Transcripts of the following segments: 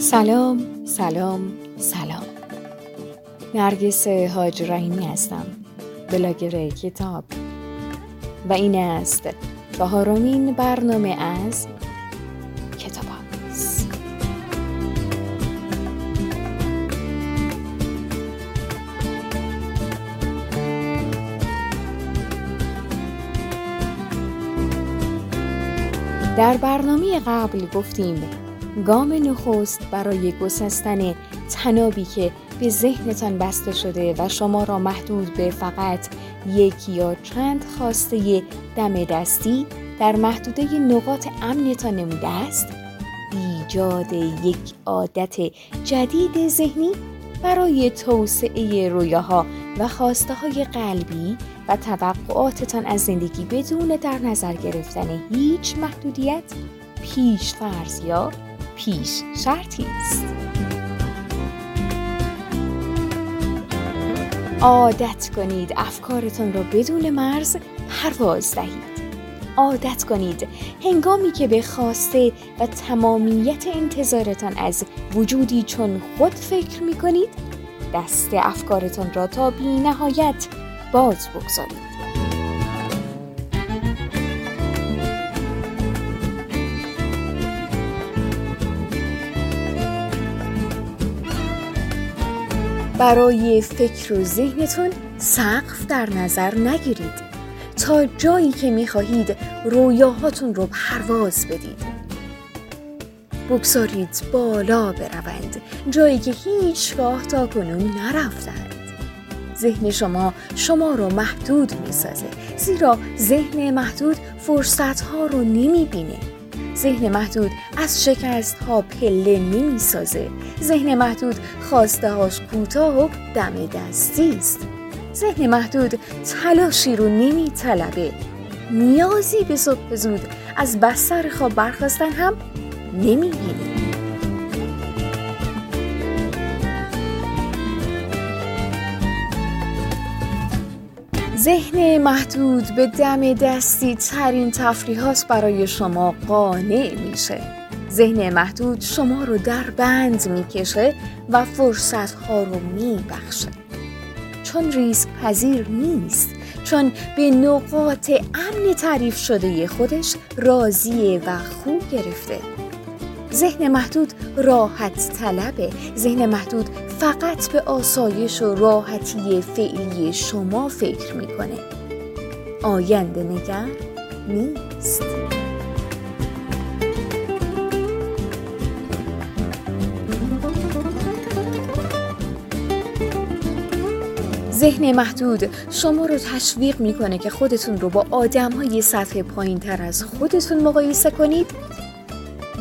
سلام سلام سلام. نرگس حاج رحیمی هستم بلاگر کتاب. و این است چهارمین برنامه از کتاب در برنامه قبل گفتیم گام نخست برای گسستن تنابی که به ذهنتان بسته شده و شما را محدود به فقط یک یا چند خواسته دم دستی در محدوده نقاط امنتان نموده است؟ ایجاد یک عادت جدید ذهنی برای توسعه رویاها و خواسته های قلبی و توقعاتتان از زندگی بدون در نظر گرفتن هیچ محدودیت پیش فرض یا پیش شرطی است. عادت کنید افکارتان را بدون مرز پرواز دهید. عادت کنید هنگامی که به خواسته و تمامیت انتظارتان از وجودی چون خود فکر می کنید دست افکارتان را تا بی نهایت باز بگذارید. برای فکر و ذهنتون سقف در نظر نگیرید. تا جایی که می‌خواهید رویاهاتون رو پرواز بدید. بگذارید بالا بروند. جایی که هیچگاه تا کنون نرفتند. ذهن شما شما رو محدود می‌سازه. زیرا ذهن محدود فرصت ها رو نمی‌بینه. ذهن محدود از شکست ها پله نمی سازه ذهن محدود خواسته هاش کوتاه و دم دستی است. ذهن محدود تلاشی رو نمی طلبه نیازی به صبح زود از بستر خواب برخواستن هم نمی ذهن محدود به دم دستی ترین تفریحات برای شما قانع میشه. ذهن محدود شما رو در بند می‌کشه و فرصت ها رو میبخشه. چون ریسک پذیر نیست چون به نقاط امن تعریف شده خودش راضیه و خوب گرفته. ذهن محدود راحت طلبه. ذهن محدود فقط به آسایش و راحتی فعلی شما فکر می‌کنه. آینده نگر نیست. ذهن محدود شما رو تشویق می‌کنه که خودتون رو با آدم های سطح پایین تر از خودتون مقایسه کنید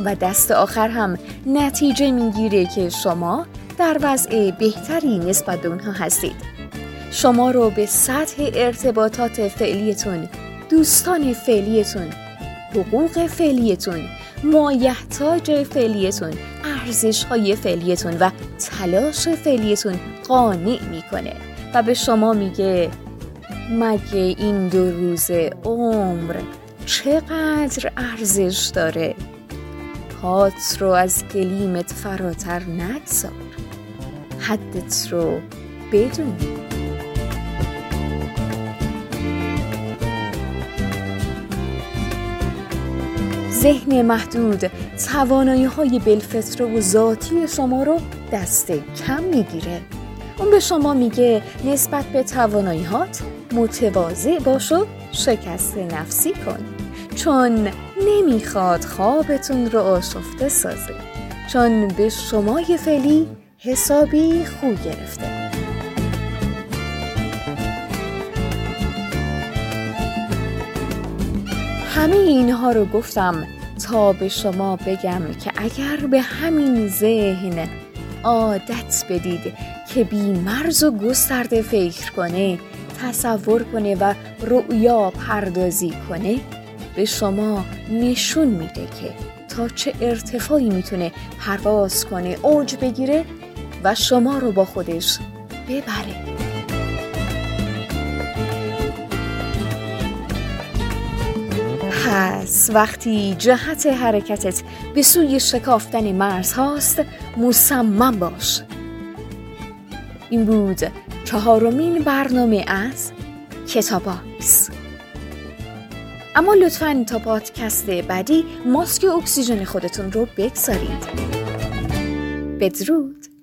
و دست آخر هم نتیجه می‌گیره که شما در وضع بهتری نسبت به اونها هستید. شما رو به سطح ارتباطات فعلیتون دوستان فعلیتون حقوق فعلیتون مایحتاج فعلیتون ارزش های فعلیتون و تلاش فعلیتون قانع می‌کنه و به شما میگه مگه این دو روز عمر چقدر ارزش داره؟ پات رو از گلیمت فراتر نگذار. حدت رو بدون ذهن محدود توانایی های بلفطره و ذاتی شما رو دست کم می‌گیره. اون به شما میگه نسبت به توانایی هات متواضع باش و شکست نفسی کن. چون نمی‌خواد خوابتون رو آشفته سازه. چون به شمای فعلی حسابی خو گرفته. همه اینها رو گفتم تا به شما بگم که اگر به همین ذهن عادت بدید که بی مرز و گسترده فکر کنه تصور کنه و رؤیا پردازی کنه به شما نشون میده که تا چه ارتفاعی می‌تونه پرواز کنه اوج بگیره شما رو با خودش ببره. پس وقتی جهت حرکتت به سوی شکافتن مرز هاست مصمم باش. این بود چهارمین برنامه از کتاباکس اما لطفا تا پادکست بعدی ماسک اکسیژن خودتون رو بگذارید. بدرود.